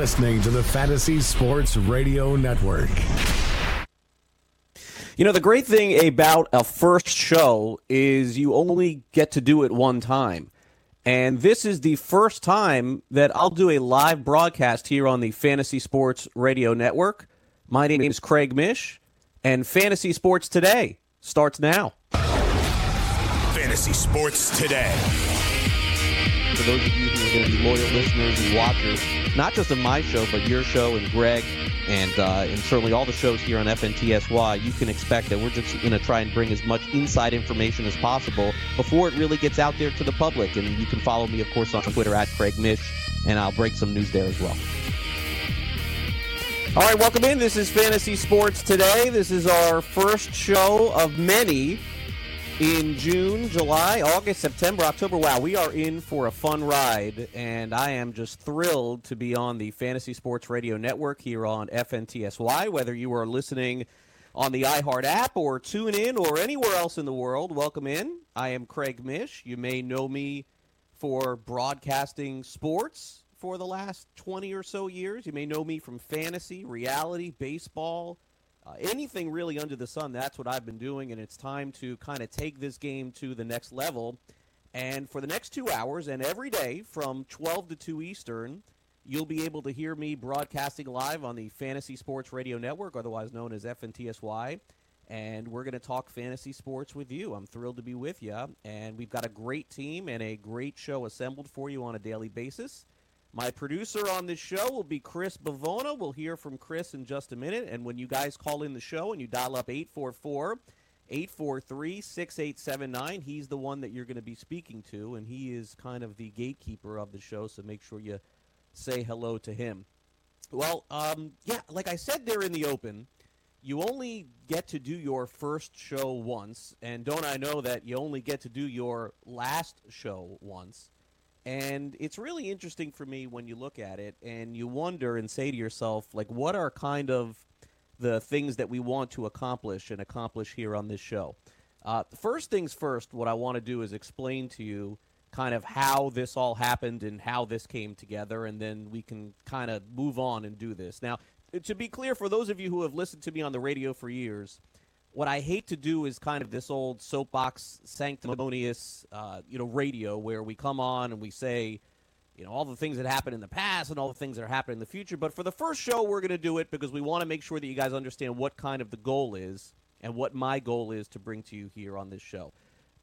You're listening to the Fantasy Sports Radio Network. You know, the great thing about a first show is you only get to do it one time. And this is the first time that I'll do a live broadcast here on the Fantasy Sports Radio Network. My name is Craig Mish, and Fantasy Sports Today starts now. Fantasy Sports Today. For those of you who are going to be loyal listeners and watchers, not just of my show, but your show and Greg and uh, and certainly all the shows here on FNTSY, you can expect that we're just going to try and bring as much inside information as possible before it really gets out there to the public. And you can follow me, of course, on Twitter at Craig Mish, and I'll break some news there as well. All right, welcome in. This is Fantasy Sports Today. This is our first show of many in June, July, August, September, October. Wow, we are in for a fun ride, and I am just thrilled to be on the Fantasy Sports Radio Network here on FNTSY. Whether you are listening on the iHeart app or tune in or anywhere else in the world, welcome in. I am Craig Mish. You may know me for broadcasting sports for the last 20 or so years. You may know me from fantasy, reality, baseball uh, anything really under the sun, that's what I've been doing, and it's time to kind of take this game to the next level. And for the next two hours, and every day from 12 to 2 Eastern, you'll be able to hear me broadcasting live on the Fantasy Sports Radio Network, otherwise known as FNTSY. And we're going to talk fantasy sports with you. I'm thrilled to be with you. And we've got a great team and a great show assembled for you on a daily basis. My producer on this show will be Chris Bivona. We'll hear from Chris in just a minute. And when you guys call in the show and you dial up 844 843 6879, he's the one that you're going to be speaking to. And he is kind of the gatekeeper of the show. So make sure you say hello to him. Well, um, yeah, like I said there in the open, you only get to do your first show once. And don't I know that you only get to do your last show once? And it's really interesting for me when you look at it and you wonder and say to yourself, like, what are kind of the things that we want to accomplish and accomplish here on this show? Uh, first things first, what I want to do is explain to you kind of how this all happened and how this came together, and then we can kind of move on and do this. Now, to be clear, for those of you who have listened to me on the radio for years, what I hate to do is kind of this old soapbox sanctimonious, uh, you know, radio where we come on and we say, you know, all the things that happened in the past and all the things that are happening in the future. But for the first show, we're going to do it because we want to make sure that you guys understand what kind of the goal is and what my goal is to bring to you here on this show.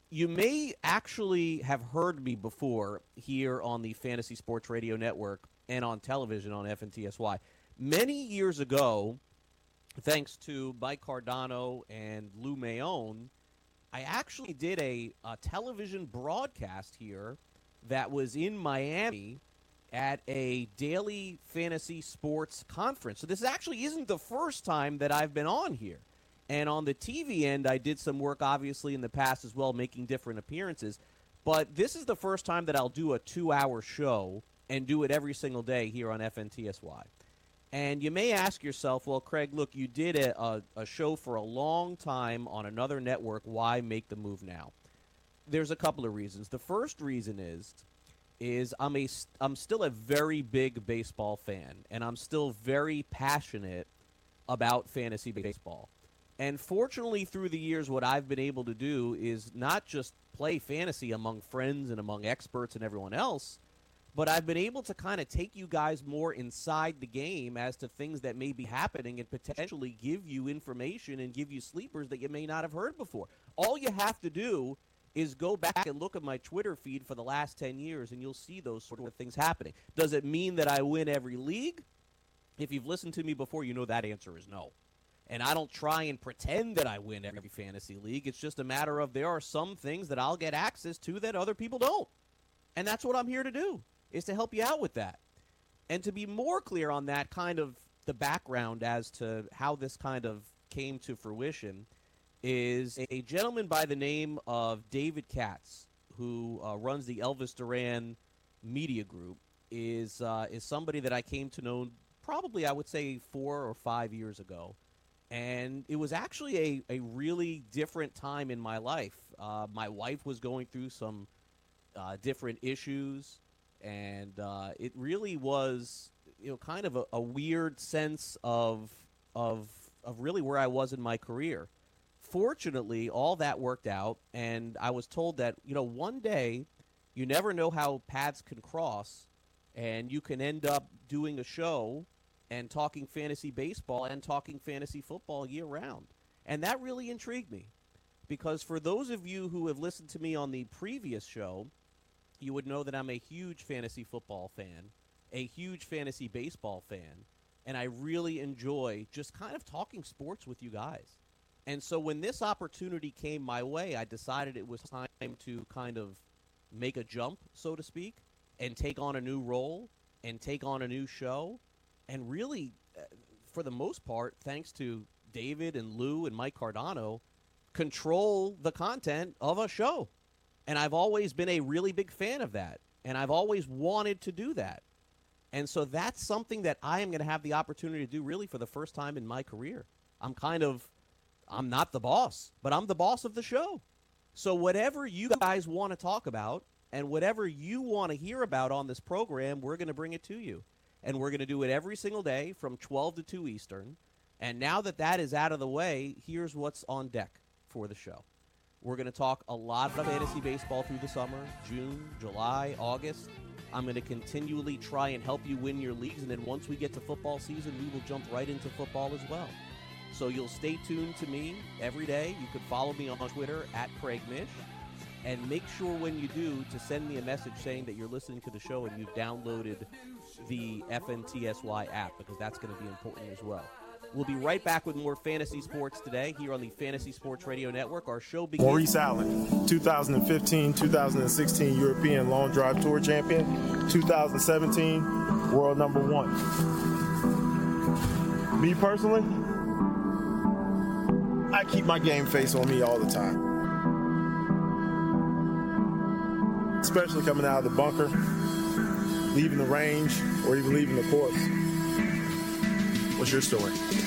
You may actually have heard me before here on the Fantasy Sports Radio Network and on television on FNTSY. Many years ago, thanks to Mike Cardano and Lou Mayone, I actually did a, a, television broadcast here that was in Miami at a daily fantasy sports conference. So this actually isn't the first time that I've been on here. And on the TV end, I did some work, obviously, in the past as well, making different appearances. But this is the first time that I'll do a two hour show and do it every single day here on FNTSY. And you may ask yourself, well, Craig, look, you did a, a, a, show for a long time on another network. Why make the move now? There's a couple of reasons. The first reason is, is I'm a I'm still a very big baseball fan, and I'm still very passionate about fantasy baseball. And fortunately, through the years, what I've been able to do is not just play fantasy among friends and among experts and everyone else but I've been able to kind of take you guys more inside the game as to things that may be happening and potentially give you information and give you sleepers that you may not have heard before. All you have to do is go back and look at my Twitter feed for the last 10 years and you'll see those sort of things happening. Does it mean that I win every league? If you've listened to me before, you know that answer is no. And I don't try and pretend that I win every fantasy league. It's just a matter of there are some things that I'll get access to that other people don't. And that's what I'm here to do is to help you out with that. And to be more clear on that, kind of the background as to how this kind of came to fruition is a gentleman by the name of David Katz, who uh, runs the Elvis Duran Media Group, is uh, is somebody that I came to know probably I would say four or five years ago, and it was actually a, a really different time in my life. Uh, my wife was going through some uh, different issues, and uh, it really was you know kind of a, a weird sense of of of really where I was in my career. Fortunately, all that worked out, and I was told that you know one day you never know how paths can cross, and you can end up doing a show and talking fantasy baseball and talking fantasy football year round, and that really intrigued me because for those of you who have listened to me on the previous show, you would know that I'm a huge fantasy football fan, a huge fantasy baseball fan, and I really enjoy just kind of talking sports with you guys. And so when this opportunity came my way, I decided it was time to kind of make a jump, so to speak, and take on a new role and take on a new show. And really, uh, for the most part, thanks to David and Lou and Mike Cardano, control the content of a show. And I've always been a really big fan of that. And I've always wanted to do that. And so that's something that I am going to have the opportunity to do really for the first time in my career. I'm kind of I'm not the boss, but I'm the boss of the show. So whatever you guys want to talk about and whatever you want to hear about on this program, we're going to bring it to you. And we're going to do it every single day from 12 to 2 Eastern. And now that that is out of the way, here's what's on deck for the show. We're going to talk a lot of fantasy baseball through the summer, June, July, August. I'm going to continually try and help you win your leagues. And then once we get to football season, we will jump right into football as well. So you'll stay tuned to me every day. You can follow me on Twitter at Craig Mish. And make sure when you do to send me a message saying that you're listening to the show and you've downloaded the FNTSY app because that's going to be important as well. We'll be right back with more fantasy sports today here on the Fantasy Sports Radio Network. Our show begins. Maurice Allen, 2015 2016 European Long Drive Tour Champion, 2017 World Number One. Me personally, I keep my game face on me all the time. Especially coming out of the bunker, leaving the range, or even leaving the course. What's your story?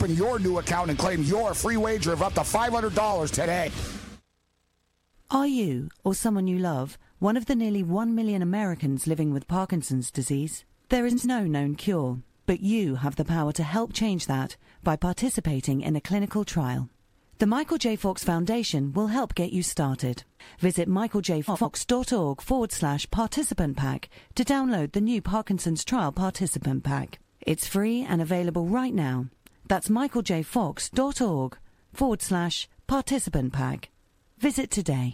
your new account and claim your free wager of up to $500 today. Are you, or someone you love, one of the nearly 1 million Americans living with Parkinson's disease? There is no known cure, but you have the power to help change that by participating in a clinical trial. The Michael J. Fox Foundation will help get you started. Visit michaeljfox.org forward slash participant pack to download the new Parkinson's Trial Participant Pack. It's free and available right now. That's michaeljfox.org forward slash participant pack. Visit today.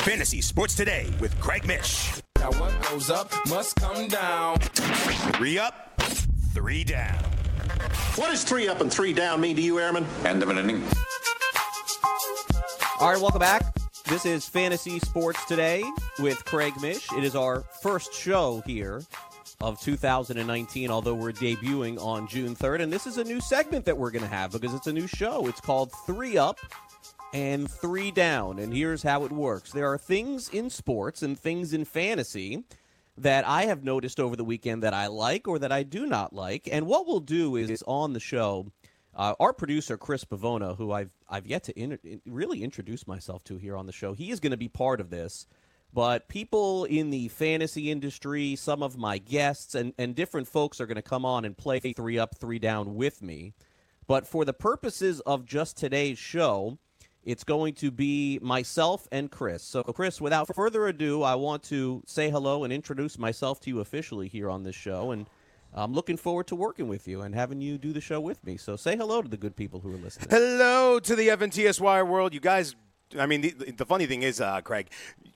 Fantasy Sports Today with Craig Mish. Now what goes up must come down. Three up, three down. What does three up and three down mean to you, Airman? End of an inning. All right, welcome back. This is Fantasy Sports Today with Craig Mish. It is our first show here of 2019, although we're debuting on June 3rd. And this is a new segment that we're going to have because it's a new show. It's called Three Up and Three Down. And here's how it works there are things in sports and things in fantasy that I have noticed over the weekend that I like or that I do not like. And what we'll do is on the show, uh, our producer Chris Bivona, who I've I've yet to in- really introduce myself to here on the show, he is going to be part of this. But people in the fantasy industry, some of my guests, and, and different folks are going to come on and play three up, three down with me. But for the purposes of just today's show, it's going to be myself and Chris. So, Chris, without further ado, I want to say hello and introduce myself to you officially here on this show. And I'm looking forward to working with you and having you do the show with me. So, say hello to the good people who are listening. Hello to the FNTSY world. You guys I mean, the, the funny thing is, uh, Craig,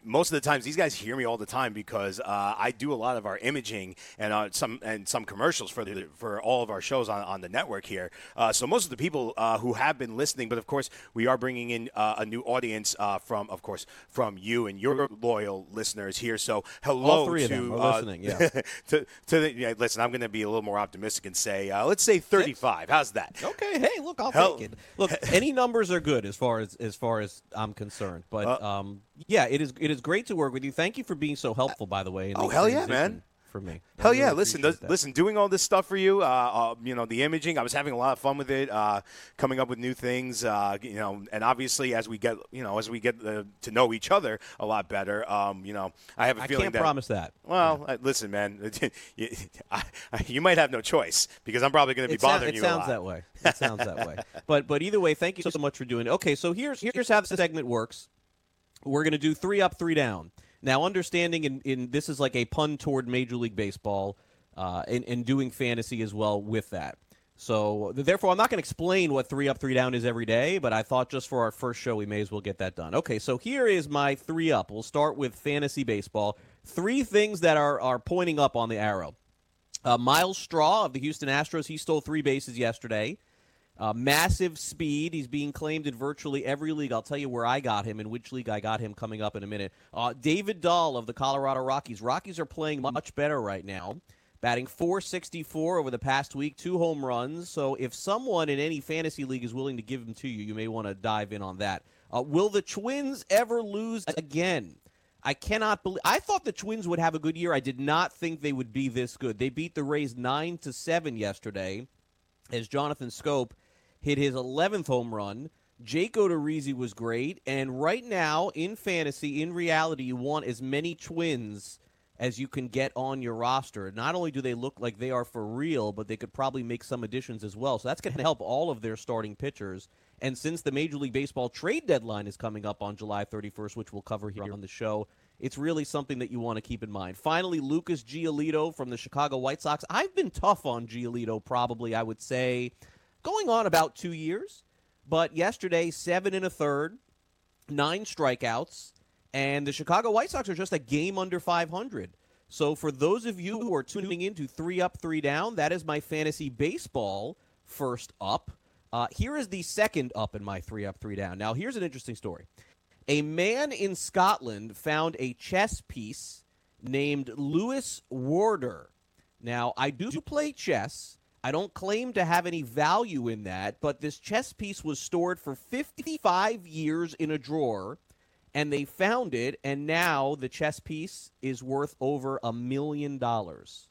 most of the times these guys hear me all the time because uh, I do a lot of our imaging and uh, some and some commercials for the, for all of our shows on, on the network here. Uh, so most of the people uh, who have been listening, but of course we are bringing in uh, a new audience from, of course, from you and your loyal listeners here. So hello to of them are listening. Yeah. to, to the, yeah, listen, I'm going to be a little more optimistic and say let's say 35. How's that? Okay. Hey, look, I'll Hell, take it. Look, any numbers are good as far as as far as I'm concerned. But uh, um, yeah, it is it is great to work with you. Thank you for being so helpful, by the way. oh hell yeah, man! For me, hell yeah! Listen, listen, doing all this stuff for you, uh, uh, you know, the imaging. I was having a lot of fun with it, uh, coming up with new things, uh, you know, and obviously as we get, you know, as we get uh, to know each other a lot better, um, you know, I have a I feeling that. I can't that. promise that. Well, yeah. listen, man, you, I, you, might have no choice because I'm probably going to be it bothering you. It sounds that way. It sounds that way. But but either way, thank you so much for doing it. Okay, so here's here's how the segment works. We're going to do three up, three down. Now, understanding in, in this is like a pun toward Major League Baseball uh, and, and doing fantasy as well with that. So, therefore, I'm not going to explain what three up, three down is every day, but I thought just for our first show, we may as well get that done. Okay, so here is my three up. We'll start with fantasy baseball. Three things that are, are pointing up on the arrow. Uh, Myles Straw of the Houston Astros, he stole three bases yesterday. Uh, massive speed. He's being claimed in virtually every league. I'll tell you where I got him and which league I got him coming up in a minute. Uh, David Dahl of the Colorado Rockies. Rockies are playing much better right now. Batting 464 over the past week, two home runs. So if someone in any fantasy league is willing to give him to you, you may want to dive in on that. Uh, will the Twins ever lose again? I cannot believe. I thought the Twins would have a good year. I did not think they would be this good. They beat the Rays nine to seven yesterday, as Jonathan Schoop hit his 11th home run. Jake Odorizzi was great, and right now in fantasy, in reality, you want as many Twins as you can get on your roster. Not only do they look like they are for real, but they could probably make some additions as well. So that's going to help all of their starting pitchers. And since the Major League Baseball trade deadline is coming up on July 31st, which we'll cover here on the show, it's really something that you want to keep in mind. Finally, Lucas Giolito from the Chicago White Sox. I've been tough on Giolito, probably, I would say, going on about two years. But yesterday, seven and a third, nine strikeouts, and the Chicago White Sox are just a game under 500. So for those of you who are tuning in to three up, three down, that is my fantasy baseball first up. Uh, here is the second up in my three up, three down. Now, here's an interesting story. A man in Scotland found a chess piece named Lewis Warder. Now, I do play chess. I don't claim to have any value in that, but this chess piece was stored for 55 years in a drawer, and they found it, and now the chess piece is worth over a million dollars,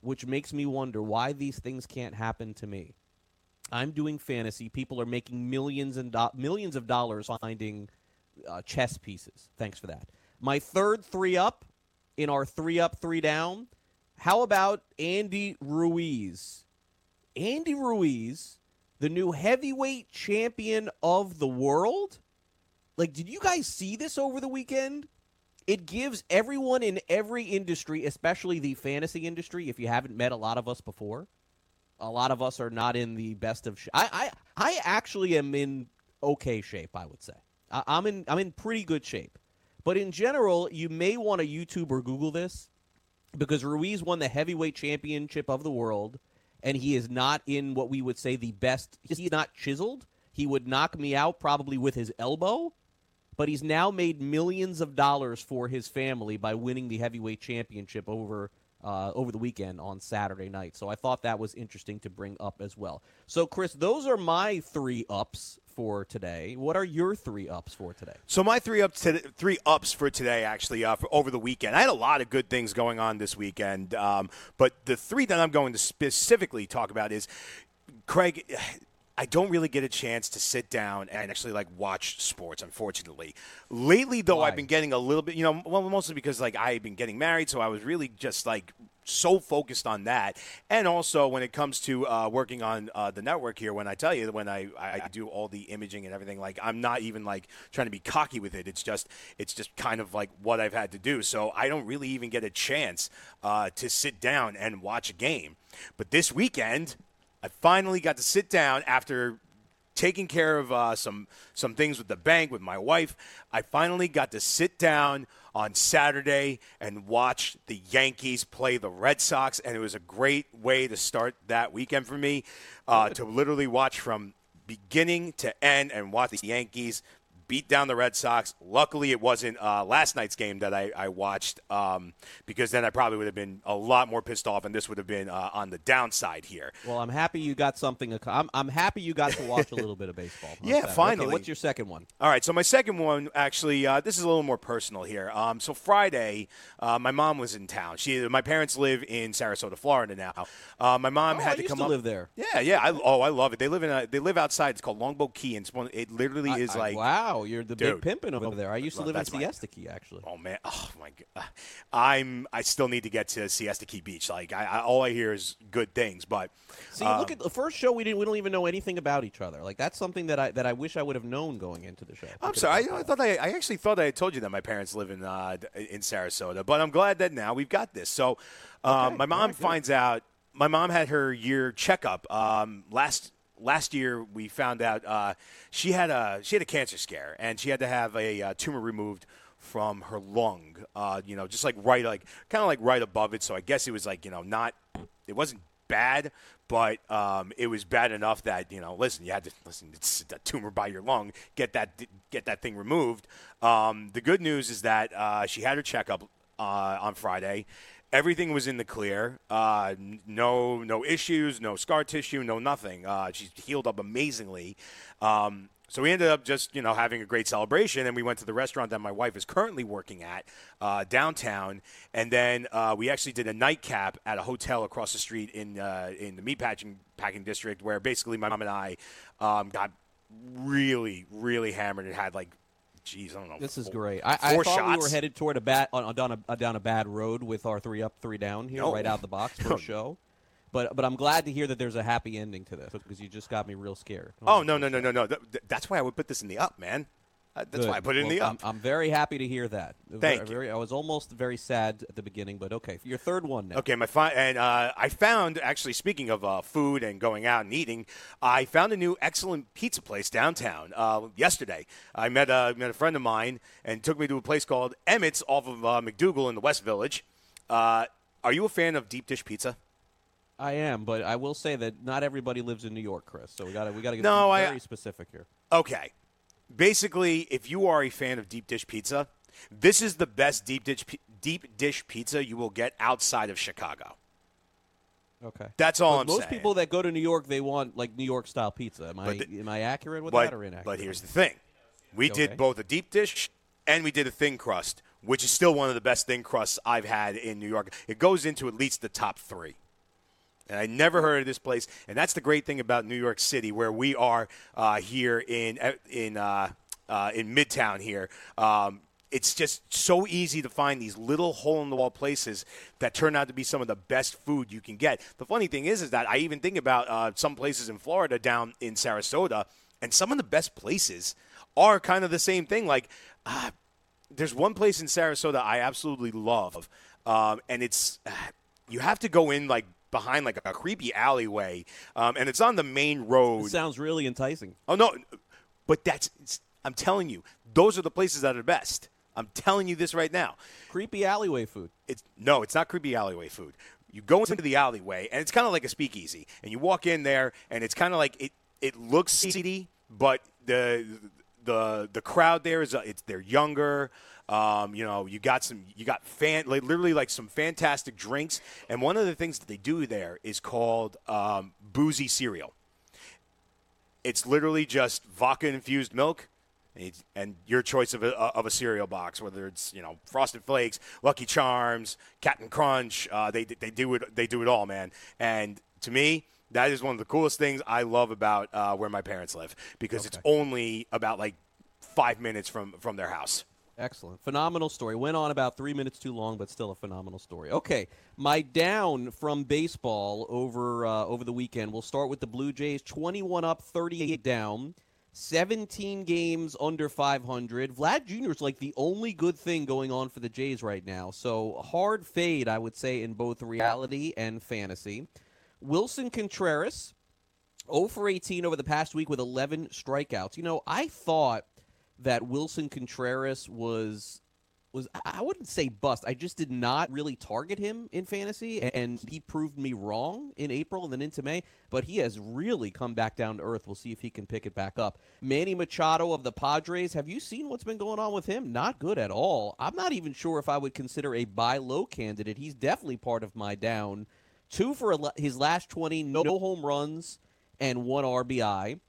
which makes me wonder why these things can't happen to me. I'm doing fantasy. People are making millions and do- millions of dollars finding uh, chess pieces. Thanks for that. My third three up in our three up, three down. How about Andy Ruiz? Andy Ruiz, the new heavyweight champion of the world. Like, did you guys see this over the weekend? It gives everyone in every industry, especially the fantasy industry, if you haven't met a lot of us before, a lot of us are not in the best of. I, I I actually am in okay shape. I would say I, I'm in I'm in pretty good shape. But in general, you may want to YouTube or Google this because Ruiz won the heavyweight championship of the world, and he is not in what we would say the best. He's not chiseled. He would knock me out probably with his elbow, but he's now made millions of dollars for his family by winning the heavyweight championship over uh, over the weekend on Saturday night. So I thought that was interesting to bring up as well. So Chris, those are my three ups for today. What are your three ups for today? So my three ups, three ups for today, actually, uh, for over the weekend. I had a lot of good things going on this weekend, um, but the three that I'm going to specifically talk about is Craig. I don't really get a chance to sit down and actually like watch sports, unfortunately. Lately, though, Why? I've been getting a little bit, you know, well, mostly because like I've been getting married, so I was really just like so focused on that. And also, when it comes to uh, working on uh, the network here, when I tell you when I, I do all the imaging and everything, like I'm not even like trying to be cocky with it. It's just it's just kind of like what I've had to do. So I don't really even get a chance uh, to sit down and watch a game. But this weekend, I finally got to sit down after taking care of uh, some some things with the bank with my wife. I finally got to sit down on Saturday and watch the Yankees play the Red Sox, and it was a great way to start that weekend for me uh, to literally watch from beginning to end and watch the Yankees beat down the Red Sox. Luckily, it wasn't uh, last night's game that I, I watched um, because then I probably would have been a lot more pissed off, and this would have been uh, on the downside here. Well, I'm happy you got something. I'm, I'm happy you got to watch a little bit of baseball. Yeah, finally. Okay, what's your second one? All right, so my second one actually, uh, this is a little more personal here. Um, so Friday, uh, my mom was in town. She, my parents live in Sarasota, Florida now. Uh, my mom Oh, had I to used come to up. live there. Yeah, yeah. I, oh, I love it. They live in a, they live outside. It's called Longboat Key, and it's one, it literally is I- like wow, you're the Dude. big pimping over there. I used to live in Siesta Key, actually. Oh man, oh my god, I'm I still need to get to Siesta Key Beach. Like I, I all I hear is good things, but See, uh, look at the first show. We didn't. We don't even know anything about each other. Like that's something that I that I wish I would have known going into the show. I'm sorry. I, I thought I, I actually thought I had told you that my parents live in uh, in Sarasota, but I'm glad that now we've got this. So, um, my mom finds out. My mom had her year checkup um, last last year. We found out uh, she had a she had a cancer scare, and she had to have a uh, tumor removed from her lung. Uh, you know, just like right, like kind of like right above it. So I guess it was like you know not. It wasn't bad, but um, it was bad enough that you know. Listen, you had to listen. It's a tumor by your lung. Get that get that thing removed. Um, the good news is that uh, she had her checkup uh, on Friday. Everything was in the clear. Uh, no, no issues, no scar tissue, no nothing. Uh, she's healed up amazingly. Um, so we ended up just you know having a great celebration, and we went to the restaurant that my wife is currently working at uh, downtown, and then uh, we actually did a nightcap at a hotel across the street in uh, in the meat packing packing district, where basically my mom and I um, got really really hammered and had like, geez, I don't know. This is four- great. I, I thought shots. we were headed toward a bad on, down a uh, down a bad road with our three up, three down here, No. right out of the box for No. a show. But but I'm glad to hear that there's a happy ending to this because you just got me real scared. Oh no no no no no! Th- That's why I would put this in the up, man. Uh, That's Good. why I put it in Well, the I'm, up. I'm very happy to hear that. Thank very, very- I was almost very sad at the beginning, but okay. Your third one now. Okay, my fi- and uh, I found actually speaking of uh, food and going out and eating, I found a new excellent pizza place downtown uh, yesterday. I met a met a friend of mine and took me to a place called Emmett's off of uh, MacDougal in the West Village. Uh, are you a fan of deep dish pizza? I am, but I will say that not everybody lives in New York, Chris. So we got to we got to get No, I- very specific here. Okay. Basically, if you are a fan of deep dish pizza, this is the best deep dish deep dish pizza you will get outside of Chicago. Okay, That's all But I'm most saying. people that go to New York, they want like New York style pizza. Am I the- am I accurate with but, that or inaccurate? But here's the thing: we Okay. did both a deep dish and we did a thin crust, which is still one of the best thin crusts I've had in New York. It goes into at least the top three. And I never heard of this place, and that's the great thing about New York City, where we are uh, here in in uh, uh, in Midtown here. Um, it's just so easy to find these little hole in the wall places that turn out to be some of the best food you can get. The funny thing is, is that I even think about uh, some places in Florida, down in Sarasota, and some of the best places are kind of the same thing. Like, uh, there's one place in Sarasota I absolutely love, um, and it's you have to go in like behind like a creepy alleyway, um, and it's on the main road. It sounds really enticing. Oh no, but that's I'm telling you, those are the places that are best. I'm telling you this right now. Creepy alleyway food. It's no, it's not creepy alleyway food. You go into the alleyway, and it's kind of like a speakeasy, and you walk in there, and it's kind of like it. It looks seedy, but the the the crowd there is uh, it's they're younger. Um, you know, you got some, you got fan, like, literally like some fantastic drinks. And one of the things that they do there is called um, boozy cereal. It's literally just vodka infused milk. And your choice of a, of a cereal box, whether it's you know Frosted Flakes, Lucky Charms, Captain Crunch, uh, they they do it they do it all, man. And to me, that is one of the coolest things I love about uh, where my parents live because okay. it's only about like five minutes from from their house. Excellent. Phenomenal story. Went on about three minutes too long, but still a phenomenal story. Okay, my down from baseball over uh, over the weekend. We'll start with the Blue Jays, 21 up, 38 down. 17 games under 500. Vlad Jr. is like the only good thing going on for the Jays right now. So hard fade, I would say, in both reality and fantasy. Willson Contreras, 0 for 18 over the past week with 11 strikeouts. You know, I thought that Willson Contreras was was I wouldn't say bust. I just did not really target him in fantasy, and he proved me wrong in April and then into May. But he has really come back down to earth. We'll see if he can pick it back up. Manny Machado of the Padres. Have you seen what's been going on with him? Not good at all. I'm not even sure if I would consider a buy low candidate. He's definitely part of my down. Two for his last 20, no home runs and one RBI.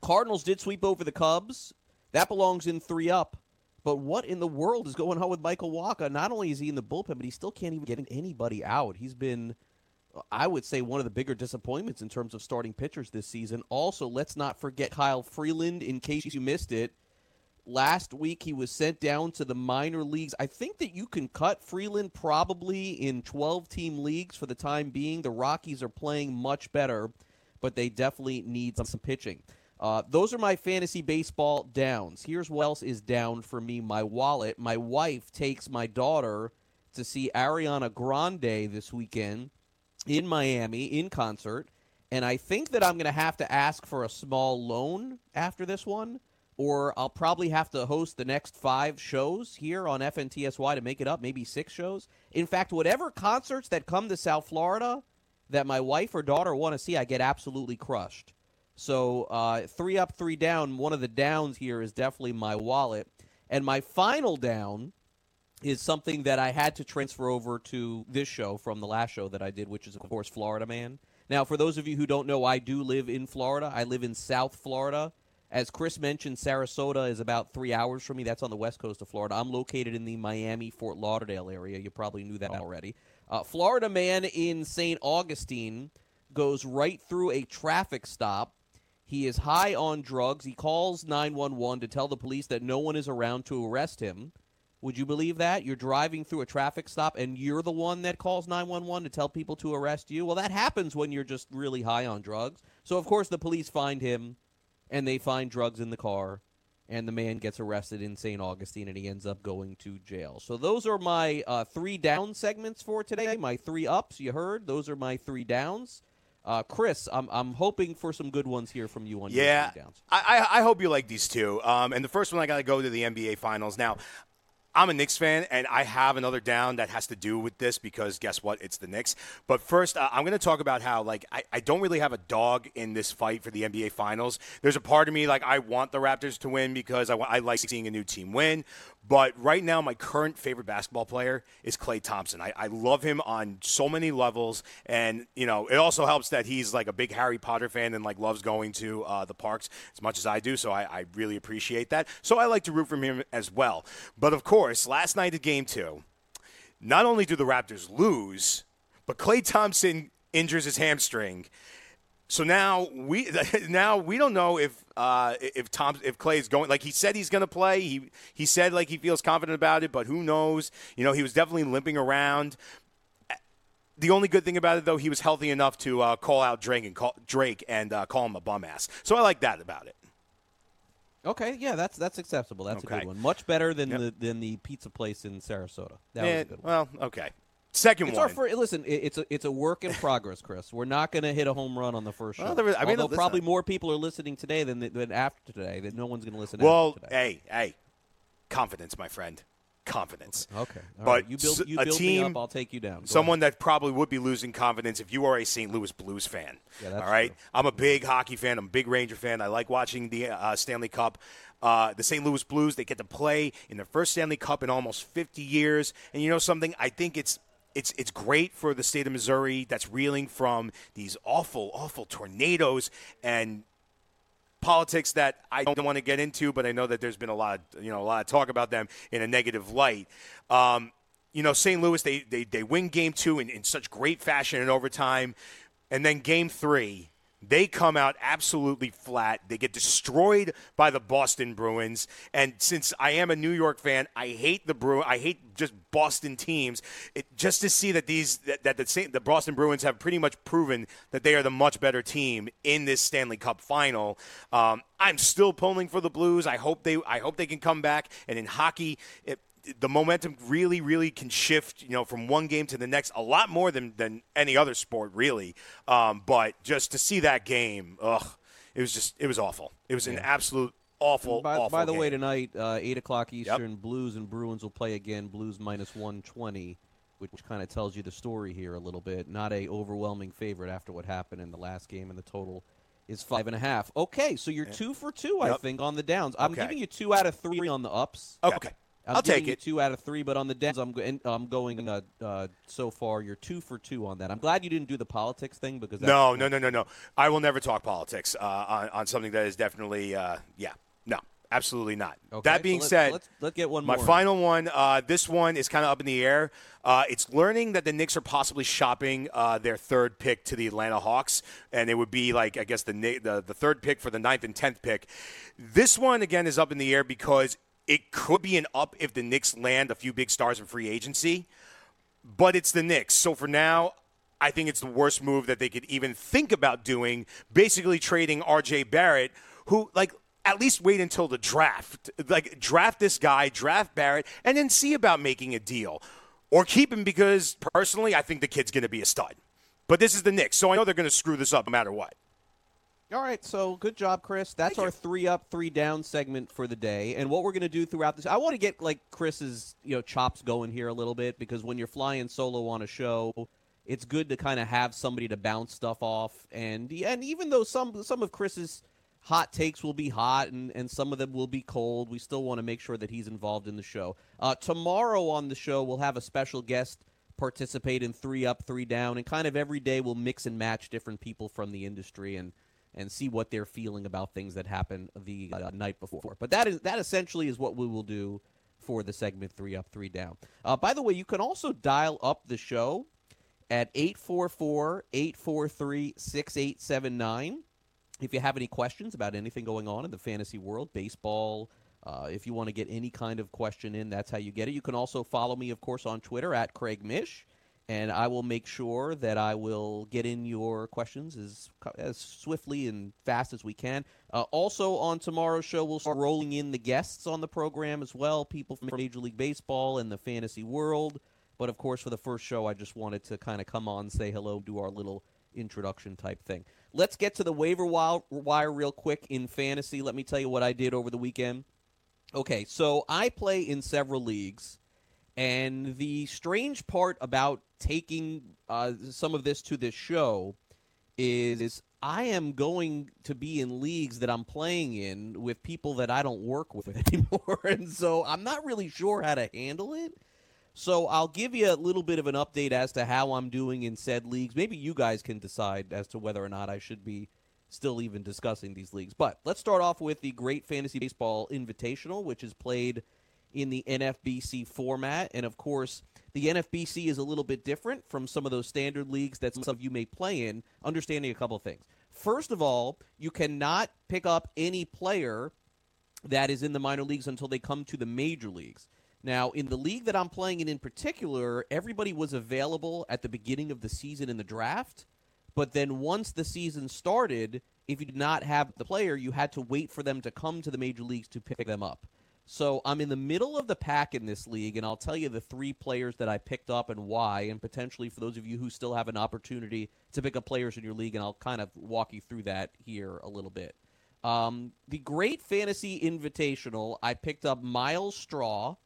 Cardinals did sweep over the Cubs. That belongs in three up. But what in the world is going on with Michael Wacha? Not only is he in the bullpen, but he still can't even get anybody out. He's been, I would say, one of the bigger disappointments in terms of starting pitchers this season. Also, let's not forget Kyle Freeland, in case you missed it. Last week, he was sent down to the minor leagues. I think that you can cut Freeland probably in 12 team leagues for the time being. The Rockies are playing much better, but they definitely need some pitching. Uh, those are my fantasy baseball downs. Here's what else is down for me my wallet. My wife takes my daughter to see Ariana Grande this weekend in Miami in concert. And I think that I'm going to have to ask for a small loan after this one, or I'll probably have to host the next five shows here on FNTSY to make it up, maybe six shows. In fact, whatever concerts that come to South Florida that my wife or daughter want to see, I get absolutely crushed. So uh, three up, three down. One of the downs here is definitely my wallet. And my final down is something that I had to transfer over to this show from the last show that I did, which is, of course, Florida Man. Now, for those of you who don't know, I do live in Florida. I live in South Florida. As Chris mentioned, Sarasota is about three hours from me. That's on the west coast of Florida. I'm located in the Miami, Fort Lauderdale area. You probably knew that already. Uh, Florida man in St. Augustine goes right through a traffic stop he is high on drugs. He calls 911 to tell the police that no one is around to arrest him. Would you believe that? You're driving through a traffic stop and you're the one that calls 911 to tell people to arrest you? Well, that happens when you're just really high on drugs. So, of course, the police find him and they find drugs in the car and the man gets arrested in St. Augustine and he ends up going to jail. So, those are my uh, three down segments for today. My three ups, you heard. Those are my three downs. Uh, Chris, I'm, I'm hoping for some good ones here from you on yeah, your downs. I, I hope you like these two. Um, and the first one, I got to go to the NBA Finals. Now, I'm a Knicks fan, and I have another down that has to do with this because guess what? It's the Knicks. But first, uh, I'm going to talk about how like I, I don't really have a dog in this fight for the NBA Finals. There's a part of me like I want the Raptors to win because I, I like seeing a new team win. But right now, my current favorite basketball player is Klay Thompson. I, I love him on so many levels, and you know it also helps that he's like a big Harry Potter fan and like loves going to uh, the parks as much as I do. So I, I really appreciate that. So I like to root for him as well. But of course, last night at Game Two, not only do the Raptors lose, but Klay Thompson injures his hamstring So now we now we don't know if uh, if Tom if Klay is going like he said he's going to play. He he said like he feels confident about it, but who knows? You know, he was definitely limping around. The only good thing about it, though, he was healthy enough to uh, call out Drake and call, Drake and uh, call him a bum ass. So I like that about it. Okay, yeah, that's that's acceptable. That's a good one. Much better than Yep. the than the pizza place in Sarasota. That Eh, was a good one. well, okay. Second it's one. Our fir- listen, it's a it's a work in progress, Chris. We're not going to hit a home run on the first show. Well, was- I mean, Although probably more people are listening today than than after today. That no one's going to listen. well, hey, hey, confidence, my friend, confidence. Okay, all but right. you build you a build team, me up. I'll take you down. Go someone that probably would be losing confidence if you are a St. Louis Blues fan. Yeah, that's all right. I'm a big hockey fan. I'm a big Ranger fan. I like watching the uh, Stanley Cup. Uh, the St. Louis Blues they get to play in their first Stanley Cup in almost 50 years, and you know something? I think it's it's it's great for the state of Missouri that's reeling from these awful awful tornadoes and politics that I don't want to get into, but I know that there's been a lot, of, you know, a lot of talk about them in a negative light. Um, you know, St. Louis they they, they win game two in, in such great fashion in overtime, and then game three. They come out absolutely flat. They get destroyed by the Boston Bruins. And since I am a New York fan, I hate the Bru. I hate just Boston teams. It, just to see that these that, that the, Saint- the Boston Bruins have pretty much proven that they are the much better team in this Stanley Cup final. Um, I'm still pulling for the Blues. I hope they I hope they can come back. And in hockey, it, the momentum really, really can shift, you know, from one game to the next a lot more than, than any other sport, really. Um, but just to see that game, ugh, it was just, it was awful. It was an absolute awful, by, awful by the game. way, tonight, uh, 8 o'clock Eastern, Blues and Bruins will play again. Blues minus 120, which kind of tells you the story here a little bit. Not a overwhelming favorite after what happened in the last game, and the total is five and a half. Okay, so you're two for two, I Yep. think, on the downs. I'm Okay. giving you two out of three on the ups. Okay. I'm I'll take it. Two out of three, but on the downs, I'm, I'm going uh, uh, so far. You're two for two on that. I'm glad you didn't do the politics thing because No, no, no, no, no. I will never talk politics uh, on, on something that is definitely, uh, yeah, no, absolutely not. Okay, that so being let's- said, let's- let's get one more. my more. final one, uh, this one is kind of up in the air. Uh, it's learning that the Knicks are possibly shopping uh, their third pick to the Atlanta Hawks, and it would be like I guess the the, the third pick for the ninth and tenth pick. This one again is up in the air because it could be an up if the Knicks land a few big stars in free agency but it's the Knicks. So for now, I think it's the worst move that they could even think about doing. Basically, trading R.J. Barrett, who like. At least wait until the draft. Like, draft this guy, draft Barrett, and then see about making a deal. Or keep him because, personally, I think the kid's going to be a stud. But this is the Knicks, so I know they're going to screw this up no matter what. All right, so good job, Chris. That's our three up, three down segment for the day. And what we're going to do throughout this, I want to get like Chris's you know chops going here a little bit because when you're flying solo on a show, it's good to kind of have somebody to bounce stuff off. And and even though some some of Chris's hot takes will be hot and, and some of them will be cold, we still want to make sure that he's involved in the show. Uh, tomorrow on the show, we'll have a special guest participate in three up, three down, and kind of every day we'll mix and match different people from the industry and and see what they're feeling about things that happened the uh, night before. But that is that essentially is what we will do for the segment three up, three down. Uh, by the way, you can also dial up the show at 844-843-6879 if you have any questions about anything going on in the fantasy world, baseball, uh, if you want to get any kind of question in, that's how you get it. You can also follow me, of course, on Twitter at Craig Mish, and I will make sure that I will get in your questions as as swiftly and fast as we can. Uh, also, on tomorrow's show, we'll start rolling in the guests on the program as well, people from Major League Baseball and the fantasy world. But of course, for the first show, I just wanted to kind of come on, say hello, do our little introduction type thing. Let's get to the waiver wire, wire real quick in fantasy. Let me tell you what I did over the weekend. Okay, so I play in several leagues, and the strange part about taking uh, some of this to this show is I am going to be in leagues that I'm playing in with people that I don't work with anymore, and so I'm not really sure how to handle it. So I'll give you a little bit of an update as to how I'm doing in said leagues. Maybe you guys can decide as to whether or not I should be still even discussing these leagues. But let's start off with the Great Fantasy Baseball Invitational, which is played in the NFBC format. And of course, the NFBC is a little bit different from some of those standard leagues that some of you may play in, understanding a couple of things. First of all, you cannot pick up any player that is in the minor leagues until they come to the major leagues. Now, in the league that I'm playing in in particular, everybody was available at the beginning of the season in the draft. But then once the season started, if you did not have the player, you had to wait for them to come to the major leagues to pick them up. So I'm in the middle of the pack in this league, and I'll tell you the three players that I picked up and why, and potentially for those of you who still have an opportunity to pick up players in your league, and I'll kind of walk you through that here a little bit. Um, the Great Fantasy Invitational, I picked up Myles Straw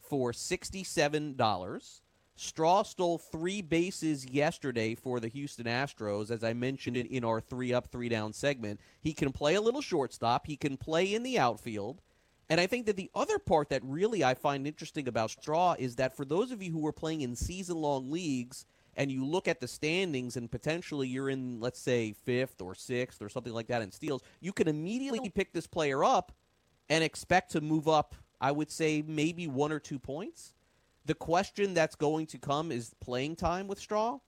for $67. Straw stole three bases yesterday for the Houston Astros, as I mentioned in, in our three up, three down segment. He can play a little shortstop, he can play in the outfield. And I think that the other part that really I find interesting about Straw is that for those of you who are playing in season long leagues and you look at the standings and potentially you're in, let's say, fifth or sixth or something like that in steals, you can immediately pick this player up and expect to move up, I would say, maybe one or two points. The question that's going to come is playing time with Straw.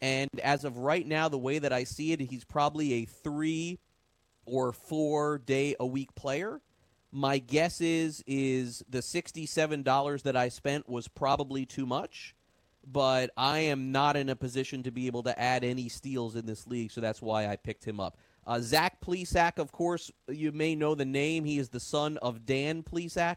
And as of right now, the way that I see it, he's probably a three or four day a week player. My guess is is the sixty-seven dollars that I spent was probably too much, but I am not in a position to be able to add any steals in this league, so that's why I picked him up. Uh, Zach Plesac, of course, you may know the name. He is the son of Dan Plesac,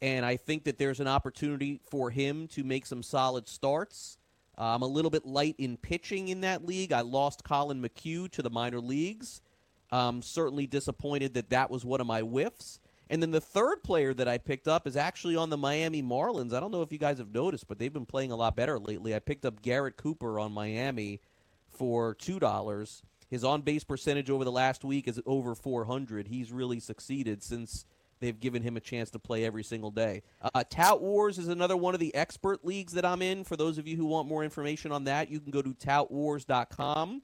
and I think that there's an opportunity for him to make some solid starts. Uh, I'm a little bit light in pitching in that league. I lost Collin McHugh to the minor leagues. Um, certainly disappointed that that was one of my whiffs. And then the third player that I picked up is actually on the Miami Marlins. I don't know if you guys have noticed, but they've been playing a lot better lately. I picked up Garrett Cooper on Miami for $2. His on base percentage over the last week is over 400. He's really succeeded since they've given him a chance to play every single day. Uh, Tout Wars is another one of the expert leagues that I'm in. For those of you who want more information on that, you can go to toutwars.com.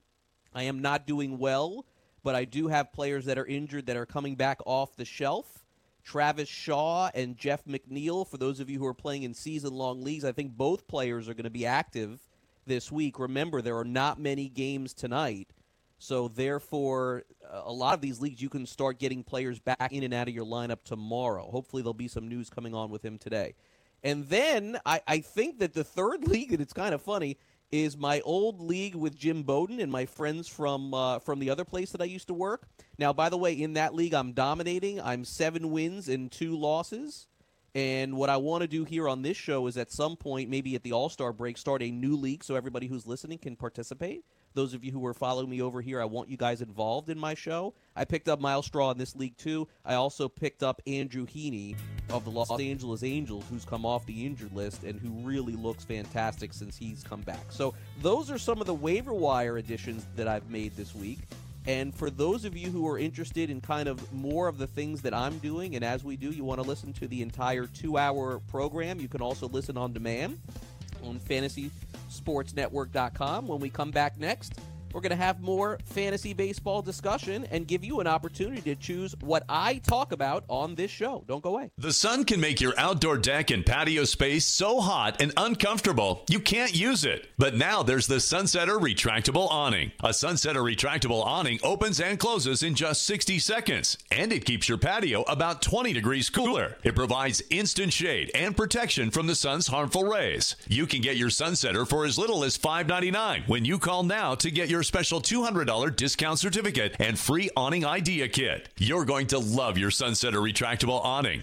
I am not doing well, but I do have players that are injured that are coming back off the shelf. Travis Shaw and Jeff McNeil, for those of you who are playing in season long leagues, I think both players are going to be active this week. Remember, there are not many games tonight. So, therefore, uh, a lot of these leagues, you can start getting players back in and out of your lineup tomorrow. Hopefully, there'll be some news coming on with him today. And then I, I think that the third league, and it's kind of funny, is my old league with Jim Bowden and my friends from uh, from the other place that I used to work. Now, by the way, in that league, I'm dominating. I'm seven wins and two losses. And what I want to do here on this show is at some point, maybe at the All Star break, start a new league so everybody who's listening can participate. Those of you who are following me over here, I want you guys involved in my show. I picked up Myles Straw in this league too. I also picked up Andrew Heaney of the Los Angeles Angels, who's come off the injured list and who really looks fantastic since he's come back. So those are some of the waiver wire additions that I've made this week. And for those of you who are interested in kind of more of the things that I'm doing, and as we do, you want to listen to the entire two hour program, you can also listen on demand on fantasysportsnetwork.com. When we come back next, we're going to have more fantasy baseball discussion and give you an opportunity to choose what I talk about on this show. Don't go away. The sun can make your outdoor deck and patio space so hot and uncomfortable you can't use it. But now there's the Sunsetter Retractable Awning. A Sunsetter Retractable Awning opens and closes in just 60 seconds, and it keeps your patio about 20 degrees cooler. It provides instant shade and protection from the sun's harmful rays. You can get your Sunsetter for as little as $5.99 when you call now to get your special $200 discount certificate and free awning idea kit. You're going to love your Sunsetter retractable awning.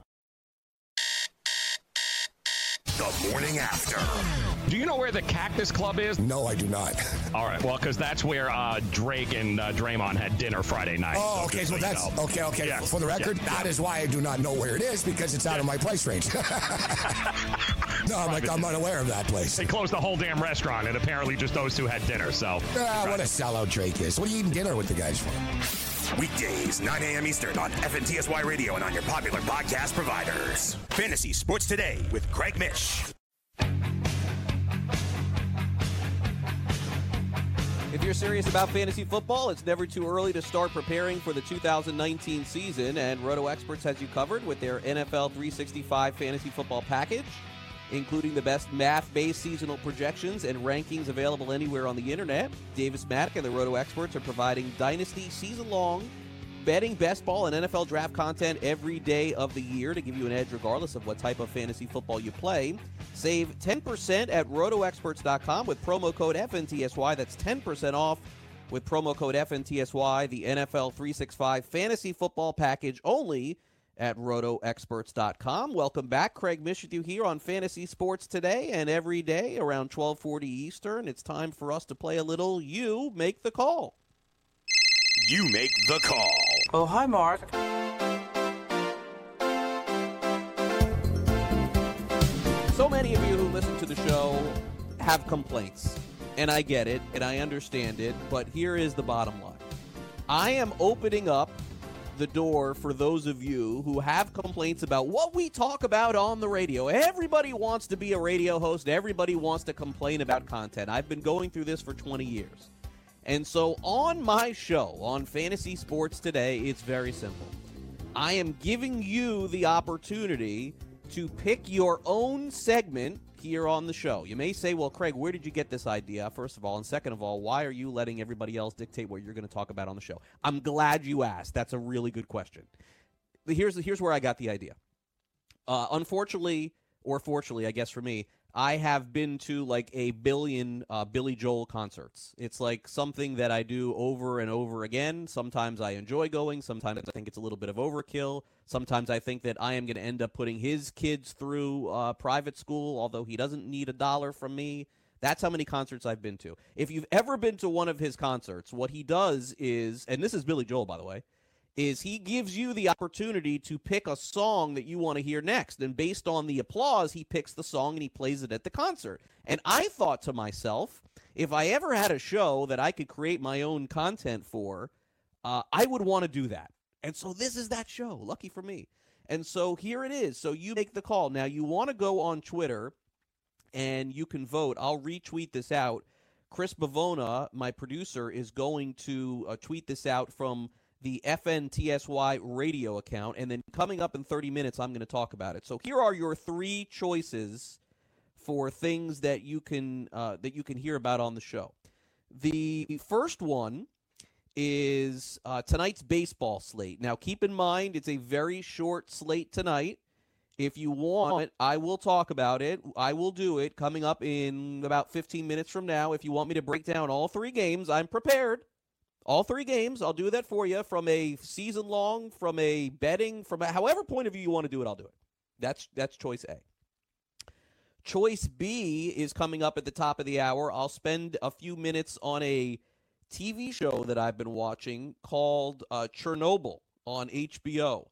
The morning after. Do you know where the Cactus Club is? No, I do not. All right, well, because that's where uh, Drake and uh, Draymond had dinner Friday night. Oh, okay. So, that's know. okay. Okay. Yeah. For the record, Yeah. that is why I do not know where it is because it's out of my price range. no, I'm like I'm unaware of that place. They closed the whole damn restaurant, and apparently just those two had dinner. So, Ah, what a sellout Drake is. What are you eating dinner with the guys for? Weekdays, 9 a.m. Eastern on FNTSY Radio and on your popular podcast providers. Fantasy Sports Today with Craig Mish. If you're serious about fantasy football, it's never too early to start preparing for the 2019 season, and Roto Experts has you covered with their NFL 365 fantasy football package, including the best math based seasonal projections and rankings available anywhere on the internet. Davis Mattek and the Roto Experts are providing Dynasty season long betting best ball and NFL draft content every day of the year to give you an edge regardless of what type of fantasy football you play. Save 10% at rotoexperts.com with promo code FNTSY. That's 10% off with promo code FNTSY, the NFL 365 fantasy football package only at rotoexperts.com. Welcome back. Craig Mish with you here on Fantasy Sports today and every day around 1240 Eastern. It's time for us to play a little You Make the Call. You make the call. Oh, hi, Mark. So many of you who listen to the show have complaints, and I get it and I understand it, but here is the bottom line. I am opening up the door for those of you who have complaints about what we talk about on the radio. Everybody wants to be a radio host, everybody wants to complain about content. I've been going through this for 20 years. And so on my show, on Fantasy Sports Today, it's very simple. I am giving you the opportunity to pick your own segment here on the show. You may say, well, Craig, where did you get this idea, first of all? And second of all, why are you letting everybody else dictate what you're going to talk about on the show? I'm glad you asked. That's a really good question. Here's, here's where I got the idea. Uh, unfortunately, or fortunately, I guess for me, I have been to like a billion uh, Billy Joel concerts. It's like something that I do over and over again. Sometimes I enjoy going. Sometimes I think it's a little bit of overkill. Sometimes I think that I am going to end up putting his kids through uh, private school, although he doesn't need a dollar from me. That's how many concerts I've been to. If you've ever been to one of his concerts, what he does is, and this is Billy Joel, by the way, is he gives you the opportunity to pick a song that you want to hear next. And based on the applause, he picks the song and he plays it at the concert. And I thought to myself, if I ever had a show that I could create my own content for, uh, I would want to do that. And so this is that show. Lucky for me. And so here it is. So you make the call. Now you want to go on Twitter and you can vote. I'll retweet this out. Chris Bivona, my producer, is going to uh, tweet this out from the FNTSY radio account. And then coming up in 30 minutes, I'm going to talk about it. So here are your three choices for things that you can uh, that you can hear about on the show. The first one is uh, tonight's baseball slate. Now, keep in mind it's a very short slate tonight. If you want, I will talk about it. I will do it coming up in about 15 minutes from now. If you want me to break down all three games, I'm prepared. All three games, I'll do that for you from a season long, from a betting, from a, however point of view you want to do it, I'll do it. That's that's choice A. Choice B is coming up at the top of the hour. I'll spend a few minutes on a TV show that I've been watching called uh, Chernobyl on HBO.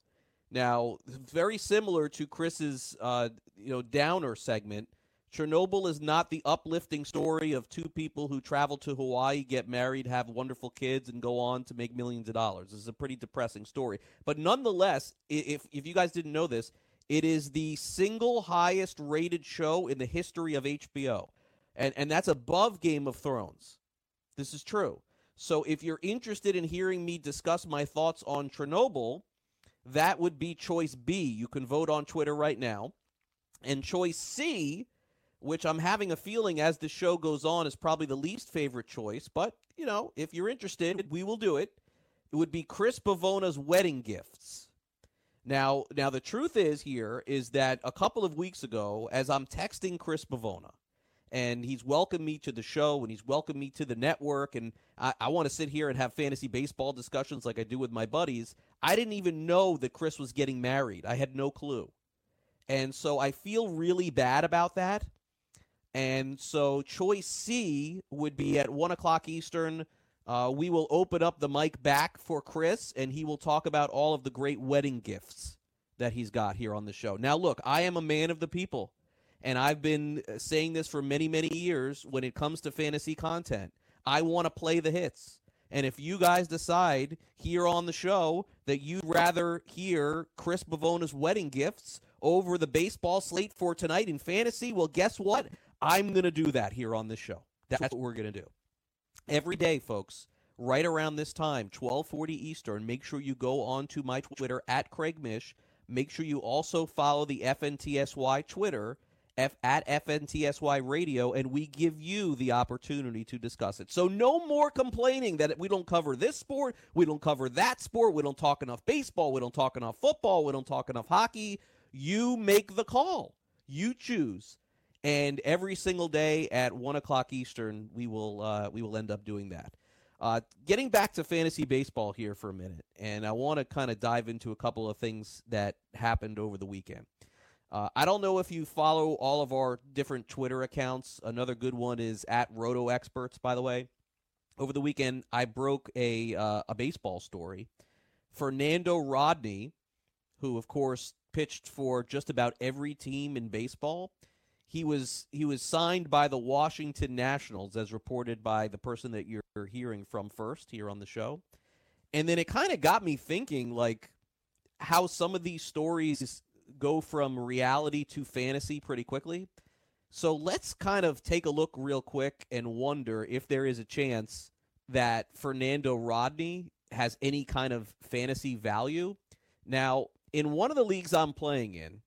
Now, very similar to Chris's uh, you know downer segment, Chernobyl is not the uplifting story of two people who travel to Hawaii, get married, have wonderful kids, and go on to make millions of dollars. This is a pretty depressing story, but nonetheless, if if you guys didn't know this, it is the single highest rated show in the history of HBO, and and that's above Game of Thrones. This is true. So if you're interested in hearing me discuss my thoughts on Chernobyl that would be choice B. You can vote on Twitter right now. And choice C, which I'm having a feeling as the show goes on is probably the least favorite choice, but you know, if you're interested, we will do it. It would be Chris Bivona's wedding gifts. Now, now the truth is here is that a couple of weeks ago, as I'm texting Chris Bivona, and he's welcomed me to the show and he's welcomed me to the network and I, I want to sit here and have fantasy baseball discussions like I do with my buddies. I didn't even know that Chris was getting married. I had no clue. And so I feel really bad about that. And so choice C would be at one o'clock Eastern. Uh, we will open up the mic back for Chris, and he will talk about all of the great wedding gifts that he's got here on the show. Now, look, I am a man of the people, and I've been saying this for many, many years when it comes to fantasy content. I want to play the hits. And if you guys decide here on the show that you'd rather hear Chris Bivona's wedding gifts over the baseball slate for tonight in fantasy, well, guess what? I'm going to do that here on this show. That's what we're going to do. Every day, folks, right around this time, 1240 Eastern, make sure you go on to my Twitter at Craig Mish. Make sure you also follow the FNTSY Twitter F- at FNTSY Radio, and we give you the opportunity to discuss it. So no more complaining that we don't cover this sport, we don't cover that sport, we don't talk enough baseball, we don't talk enough football, we don't talk enough hockey. You make the call. You choose. And every single day at one o'clock Eastern, we will uh, we will end up doing that. Uh, getting back to fantasy baseball here for a minute, and I want to kind of dive into a couple of things that happened over the weekend. Uh, I don't know if you follow all of our different Twitter accounts. Another good one is at Roto Experts, by the way. Over the weekend, I broke a uh, a baseball story. Fernando Rodney, who of course pitched for just about every team in baseball, he was he was signed by the Washington Nationals, as reported by the person that you're hearing from first here on the show. And then it kind of got me thinking, like how some of these stories go from reality to fantasy pretty quickly. So let's kind of take a look real quick and wonder if there is a chance that Fernando Rodney has any kind of fantasy value. Now, in one of the leagues I'm playing in,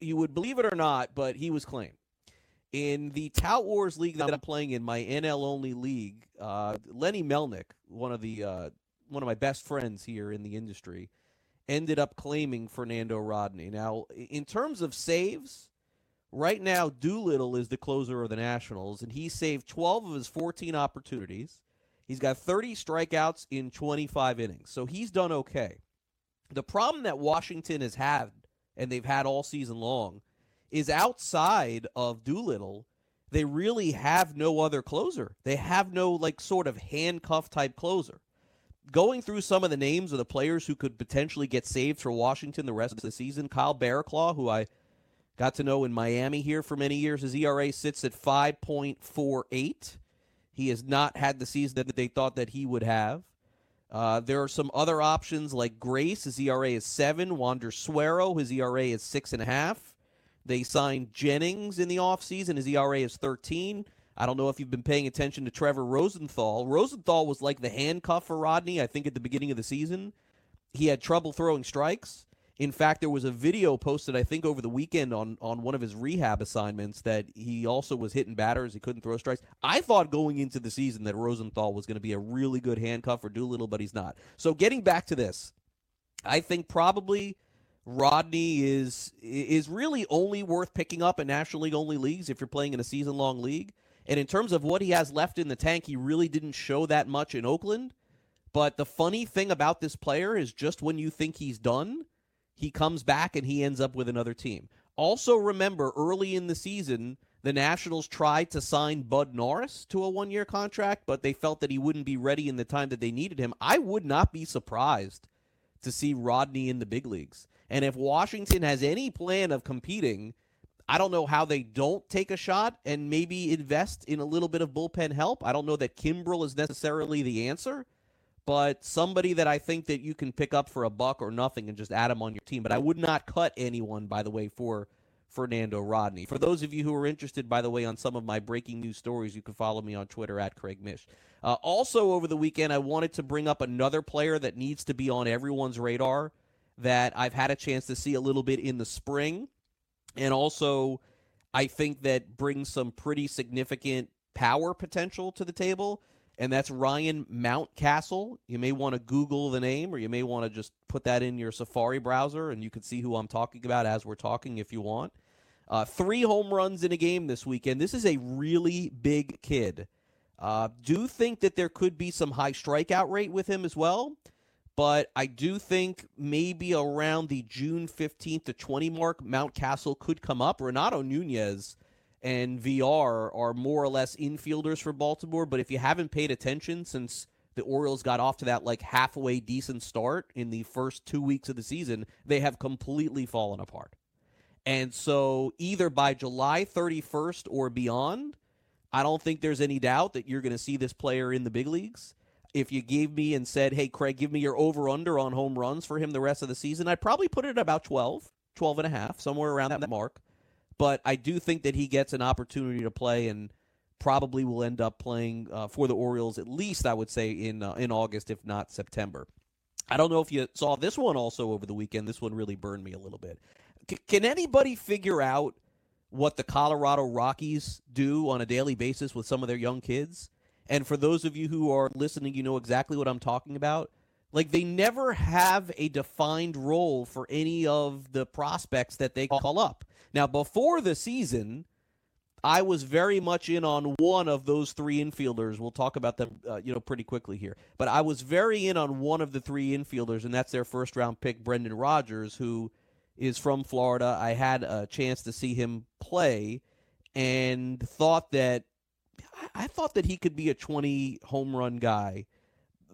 you would believe it or not, but he was claimed. In the Tout Wars league that I'm playing in, my NL only league, uh, Lenny Melnick, one of the uh, one of my best friends here in the industry, ended up claiming Fernando Rodney. Now, in terms of saves, right now Doolittle is the closer of the Nationals, and he saved 12 of his 14 opportunities. He's got 30 strikeouts in 25 innings, so he's done okay. The problem that Washington has had, and they've had all season long, is outside of Doolittle, they really have no other closer. They have no like sort of handcuff type closer going through some of the names of the players who could potentially get saved for Washington the rest of the season, Kyle Barraclough, who I got to know in Miami here for many years, his ERA sits at 5.48. He has not had the season that they thought that he would have. Uh, there are some other options like Grace, his ERA is seven. Wander Suero, his ERA is six and a half. They signed Jennings in the offseason. His ERA is 13. I don't know if you've been paying attention to Trevor Rosenthal. Rosenthal was like the handcuff for Rodney, I think, at the beginning of the season. He had trouble throwing strikes. In fact, there was a video posted, I think, over the weekend on, on one of his rehab assignments that he also was hitting batters. He couldn't throw strikes. I thought going into the season that Rosenthal was going to be a really good handcuff for Doolittle, but he's not. So getting back to this, I think probably Rodney is is really only worth picking up in National League only leagues if you're playing in a season long league. And in terms of what he has left in the tank, he really didn't show that much in Oakland. But the funny thing about this player is just when you think he's done, he comes back and he ends up with another team. Also, remember early in the season, the Nationals tried to sign Bud Norris to a one year contract, but they felt that he wouldn't be ready in the time that they needed him. I would not be surprised to see Rodney in the big leagues. And if Washington has any plan of competing, I don't know how they don't take a shot and maybe invest in a little bit of bullpen help. I don't know that Kimbrel is necessarily the answer but somebody that I think that you can pick up for a buck or nothing and just add him on your team. But I would not cut anyone, by the way, for Fernando Rodney. For those of you who are interested, by the way, on some of my breaking news stories, you can follow me on Twitter at Craig Mish. Uh, also, over the weekend, I wanted to bring up another player that needs to be on everyone's radar that I've had a chance to see a little bit in the spring. And also, I think that brings some pretty significant power potential to the table and that's Ryan Mountcastle. You may want to Google the name, or you may want to just put that in your Safari browser, and you can see who I'm talking about as we're talking if you want. Uh, three home runs in a game this weekend. This is a really big kid. Uh, do think that there could be some high strikeout rate with him as well, but I do think maybe around the June 15th to 20 mark, Mountcastle could come up. Renato Nunez and VR are more or less infielders for Baltimore. But if you haven't paid attention since the Orioles got off to that like halfway decent start in the first two weeks of the season, they have completely fallen apart. And so either by July 31st or beyond, I don't think there's any doubt that you're going to see this player in the big leagues. If you gave me and said, hey, Craig, give me your over under on home runs for him the rest of the season, I'd probably put it at about 12, 12 and a half, somewhere around that mark but I do think that he gets an opportunity to play and probably will end up playing uh, for the Orioles at least I would say in uh, in August if not September. I don't know if you saw this one also over the weekend. This one really burned me a little bit. C- can anybody figure out what the Colorado Rockies do on a daily basis with some of their young kids? And for those of you who are listening, you know exactly what I'm talking about. Like they never have a defined role for any of the prospects that they call up. Now, before the season, I was very much in on one of those three infielders. We'll talk about them, uh, you know, pretty quickly here. But I was very in on one of the three infielders, and that's their first round pick, Brendan Rodgers, who is from Florida. I had a chance to see him play, and thought that I thought that he could be a 20 home run guy,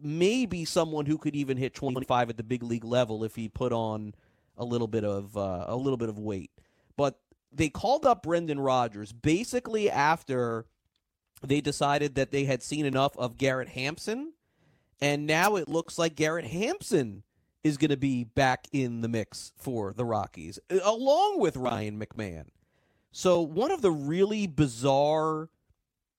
maybe someone who could even hit 25 at the big league level if he put on a little bit of uh, a little bit of weight. But they called up Brendan Rodgers basically after they decided that they had seen enough of Garrett Hampson. And now it looks like Garrett Hampson is going to be back in the mix for the Rockies, along with Ryan McMahon. So, one of the really bizarre,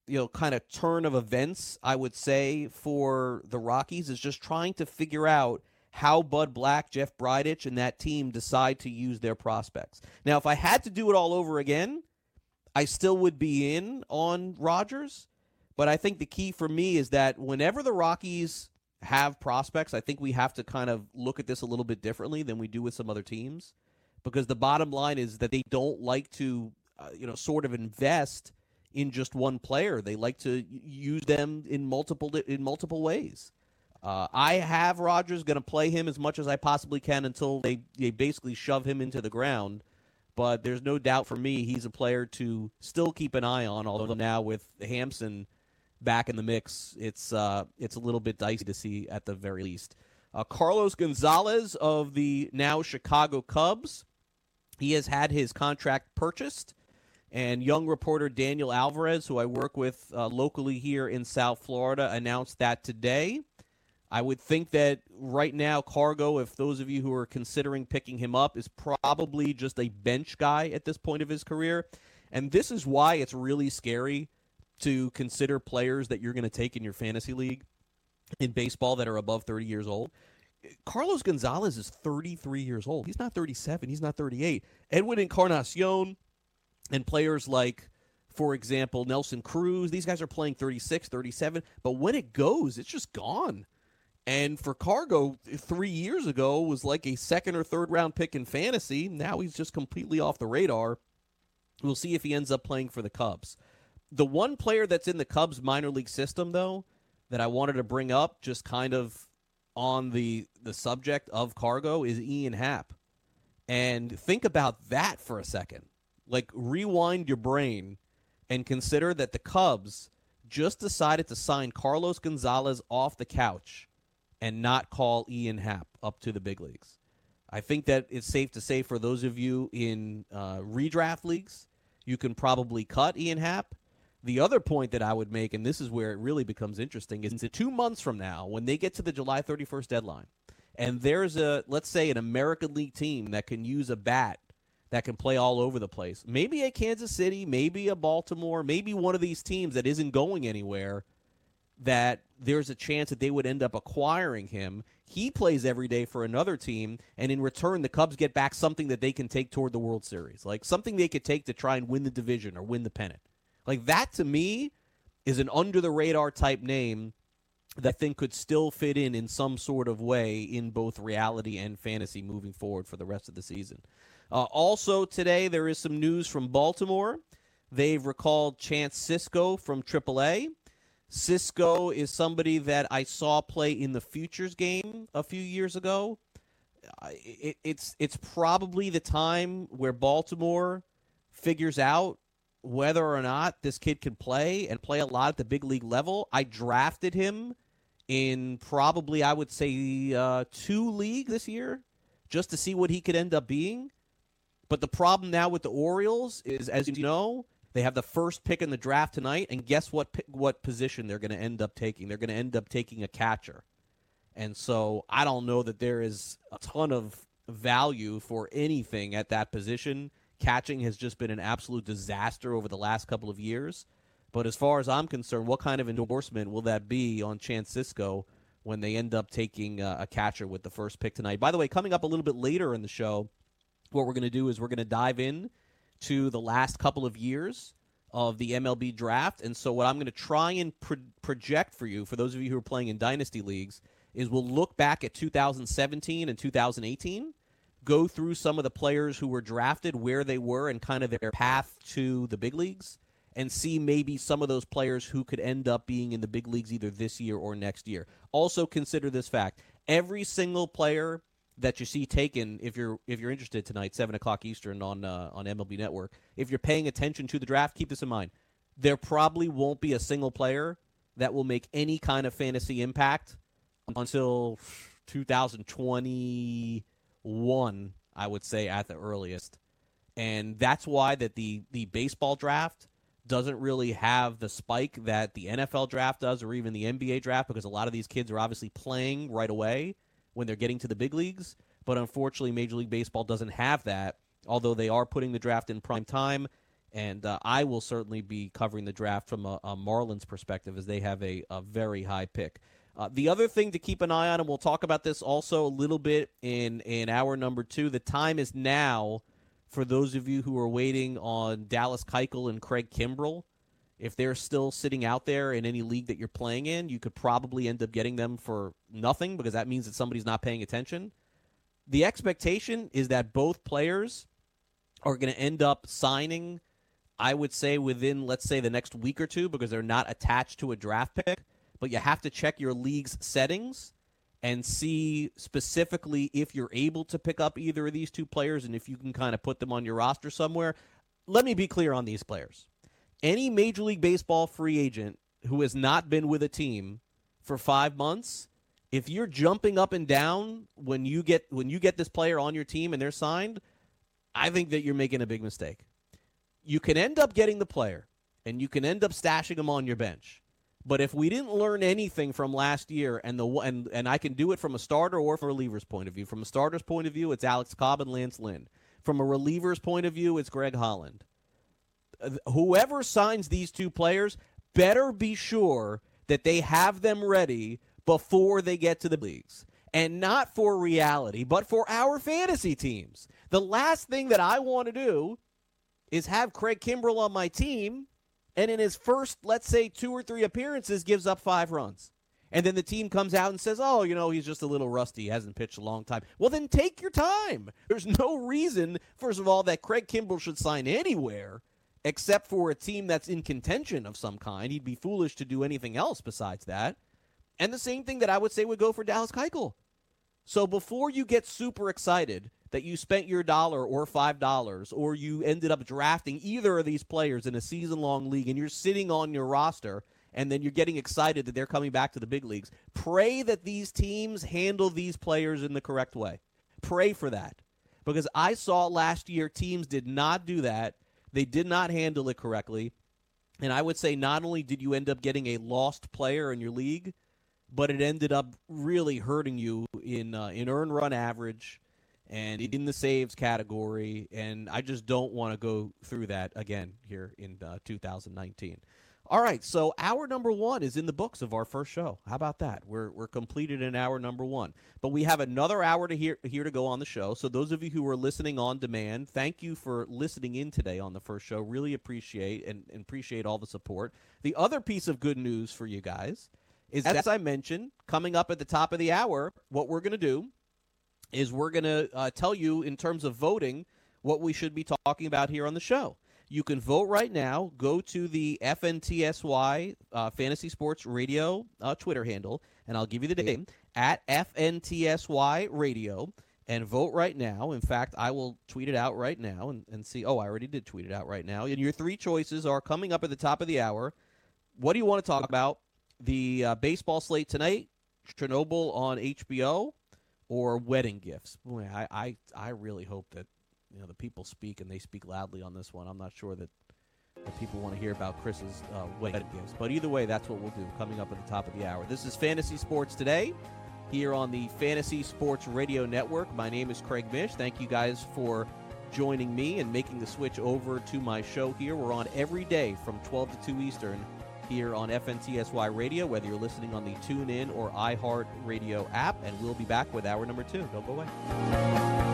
you know, kind of turn of events, I would say, for the Rockies is just trying to figure out how Bud Black, Jeff Bridich, and that team decide to use their prospects. Now, if I had to do it all over again, I still would be in on Rodgers. But I think the key for me is that whenever the Rockies have prospects, I think we have to kind of look at this a little bit differently than we do with some other teams. Because the bottom line is that they don't like to, uh, you know, sort of invest in just one player. They like to use them in multiple in multiple ways. Uh, I have Rodgers going to play him as much as I possibly can until they, they basically shove him into the ground. But there's no doubt for me he's a player to still keep an eye on. Although now with Hampson back in the mix, it's uh, it's a little bit dicey to see at the very least. Uh, Carlos Gonzalez of the now Chicago Cubs, he has had his contract purchased. And young reporter Daniel Alvarez, who I work with uh, locally here in South Florida, announced that today. I would think that right now, Cargo, if those of you who are considering picking him up, is probably just a bench guy at this point of his career. And this is why it's really scary to consider players that you're going to take in your fantasy league in baseball that are above 30 years old. Carlos Gonzalez is 33 years old. He's not 37. He's not 38. Edwin Encarnacion and players like, for example, Nelson Cruz, these guys are playing 36, 37. But when it goes, it's just gone. And for Cargo, three years ago was like a second or third round pick in fantasy. Now he's just completely off the radar. We'll see if he ends up playing for the Cubs. The one player that's in the Cubs minor league system, though, that I wanted to bring up, just kind of on the the subject of Cargo, is Ian Happ. And think about that for a second. Like rewind your brain and consider that the Cubs just decided to sign Carlos Gonzalez off the couch and not call Ian Happ up to the big leagues. I think that it's safe to say for those of you in uh, redraft leagues, you can probably cut Ian Happ. The other point that I would make, and this is where it really becomes interesting, is that two months from now, when they get to the July 31st deadline, and there's a, let's say, an American League team that can use a bat that can play all over the place, maybe a Kansas City, maybe a Baltimore, maybe one of these teams that isn't going anywhere, that there's a chance that they would end up acquiring him. He plays every day for another team, and in return, the Cubs get back something that they can take toward the World Series, like something they could take to try and win the division or win the pennant. Like that to me is an under the radar type name that I think could still fit in in some sort of way in both reality and fantasy moving forward for the rest of the season. Uh, also today, there is some news from Baltimore. They've recalled Chance Sisco from AAA. Sisco is somebody that I saw play in the futures game a few years ago. It, it's it's probably the time where Baltimore figures out whether or not this kid can play and play a lot at the big league level. I drafted him in probably I would say uh, two league this year just to see what he could end up being. But the problem now with the Orioles is, as you know, they have the first pick in the draft tonight, and guess what? What position they're going to end up taking? They're going to end up taking a catcher, and so I don't know that there is a ton of value for anything at that position. Catching has just been an absolute disaster over the last couple of years. But as far as I'm concerned, what kind of endorsement will that be on Chance Sisco when they end up taking uh, a catcher with the first pick tonight? By the way, coming up a little bit later in the show, what we're going to do is we're going to dive in to the last couple of years of the MLB draft. And so, what I'm going to try and pro- project for you, for those of you who are playing in dynasty leagues, is we'll look back at 2017 and 2018, go through some of the players who were drafted, where they were, and kind of their path to the big leagues, and see maybe some of those players who could end up being in the big leagues either this year or next year. Also, consider this fact every single player that you see taken if you're if you're interested tonight, seven o'clock Eastern on uh, on MLB Network. If you're paying attention to the draft, keep this in mind. There probably won't be a single player that will make any kind of fantasy impact until 2021, I would say at the earliest. And that's why that the the baseball draft doesn't really have the spike that the NFL draft does or even the NBA draft because a lot of these kids are obviously playing right away when they're getting to the big leagues. But unfortunately, Major League Baseball doesn't have that, although they are putting the draft in prime time. And uh, I will certainly be covering the draft from a, a Marlins perspective as they have a, a very high pick. Uh, the other thing to keep an eye on, and we'll talk about this also a little bit in, in hour number two, the time is now for those of you who are waiting on Dallas Keuchel and Craig Kimbrel. If they're still sitting out there in any league that you're playing in, you could probably end up getting them for nothing because that means that somebody's not paying attention. The expectation is that both players are going to end up signing, I would say, within, let's say, the next week or two because they're not attached to a draft pick. But you have to check your league's settings and see specifically if you're able to pick up either of these two players and if you can kind of put them on your roster somewhere. Let me be clear on these players any Major League Baseball free agent who has not been with a team for five months, if you're jumping up and down when you get when you get this player on your team and they're signed, I think that you're making a big mistake. You can end up getting the player and you can end up stashing him on your bench. But if we didn't learn anything from last year, and the and and I can do it from a starter or from a reliever's point of view. From a starter's point of view, it's Alex Cobb and Lance Lynn. From a reliever's point of view, it's Greg Holland whoever signs these two players better be sure that they have them ready before they get to the leagues. and not for reality, but for our fantasy teams. The last thing that I want to do is have Craig Kimbrel on my team, and in his first, let's say, two or three appearances, gives up five runs. And then the team comes out and says, oh, you know, he's just a little rusty. Hasn't pitched a long time. Well, then take your time. There's no reason, first of all, that Craig Kimbrel should sign anywhere except for a team that's in contention of some kind. He'd be foolish to do anything else besides that. And the same thing that I would say would go for Dallas Keuchel. So before you get super excited that you spent your dollar or five dollars or you ended up drafting either of these players in a season long league and you're sitting on your roster and then you're getting excited that they're coming back to the big leagues, pray that these teams handle these players in the correct way. Pray for that. Because I saw last year teams did not do that. They did not handle it correctly. And I would say not only did you end up getting a lost player in your league, but it ended up really hurting you in uh, in earn run average and in the saves category. And I just don't want to go through that again here in uh, 2019. All right, so hour number one is in the books of our first show. How about that? We're we're completed in hour number one, but we have another hour to here here to go on the show. So those of you who are listening on demand, thank you for listening in today on the first show. Really appreciate and, and appreciate all the support. The other piece of good news for you guys is as I mentioned, coming up at the top of the hour, what we're going to do is we're going to uh, tell you in terms of voting what we should be talking about here on the show. You can vote right now. Go to the FNTSY uh, Fantasy Sports Radio uh, Twitter handle, and I'll give you the name at FNTSY Radio and vote right now. In fact, I will tweet it out right now and, and see. Oh, I already did tweet it out right now. And your three choices are coming up at the top of the hour. What do you want to talk about? the uh, baseball slate tonight, Chernobyl on HBO, or wedding gifts. Boy, I, I I really hope that you know the people speak and they speak loudly on this one. I'm not sure that the people want to hear about Chris's uh, wedding gifts, but either way, that's what we'll do. Coming up at the top of the hour. This is Fantasy Sports today. Here on the Fantasy Sports Radio Network. My name is Craig Mish. Thank you guys for joining me and making the switch over to my show here. We're on every day from 12 to 2 Eastern here on FNTSY Radio, whether you're listening on the TuneIn or iHeart Radio app. And we'll be back with hour number two. Don't go away.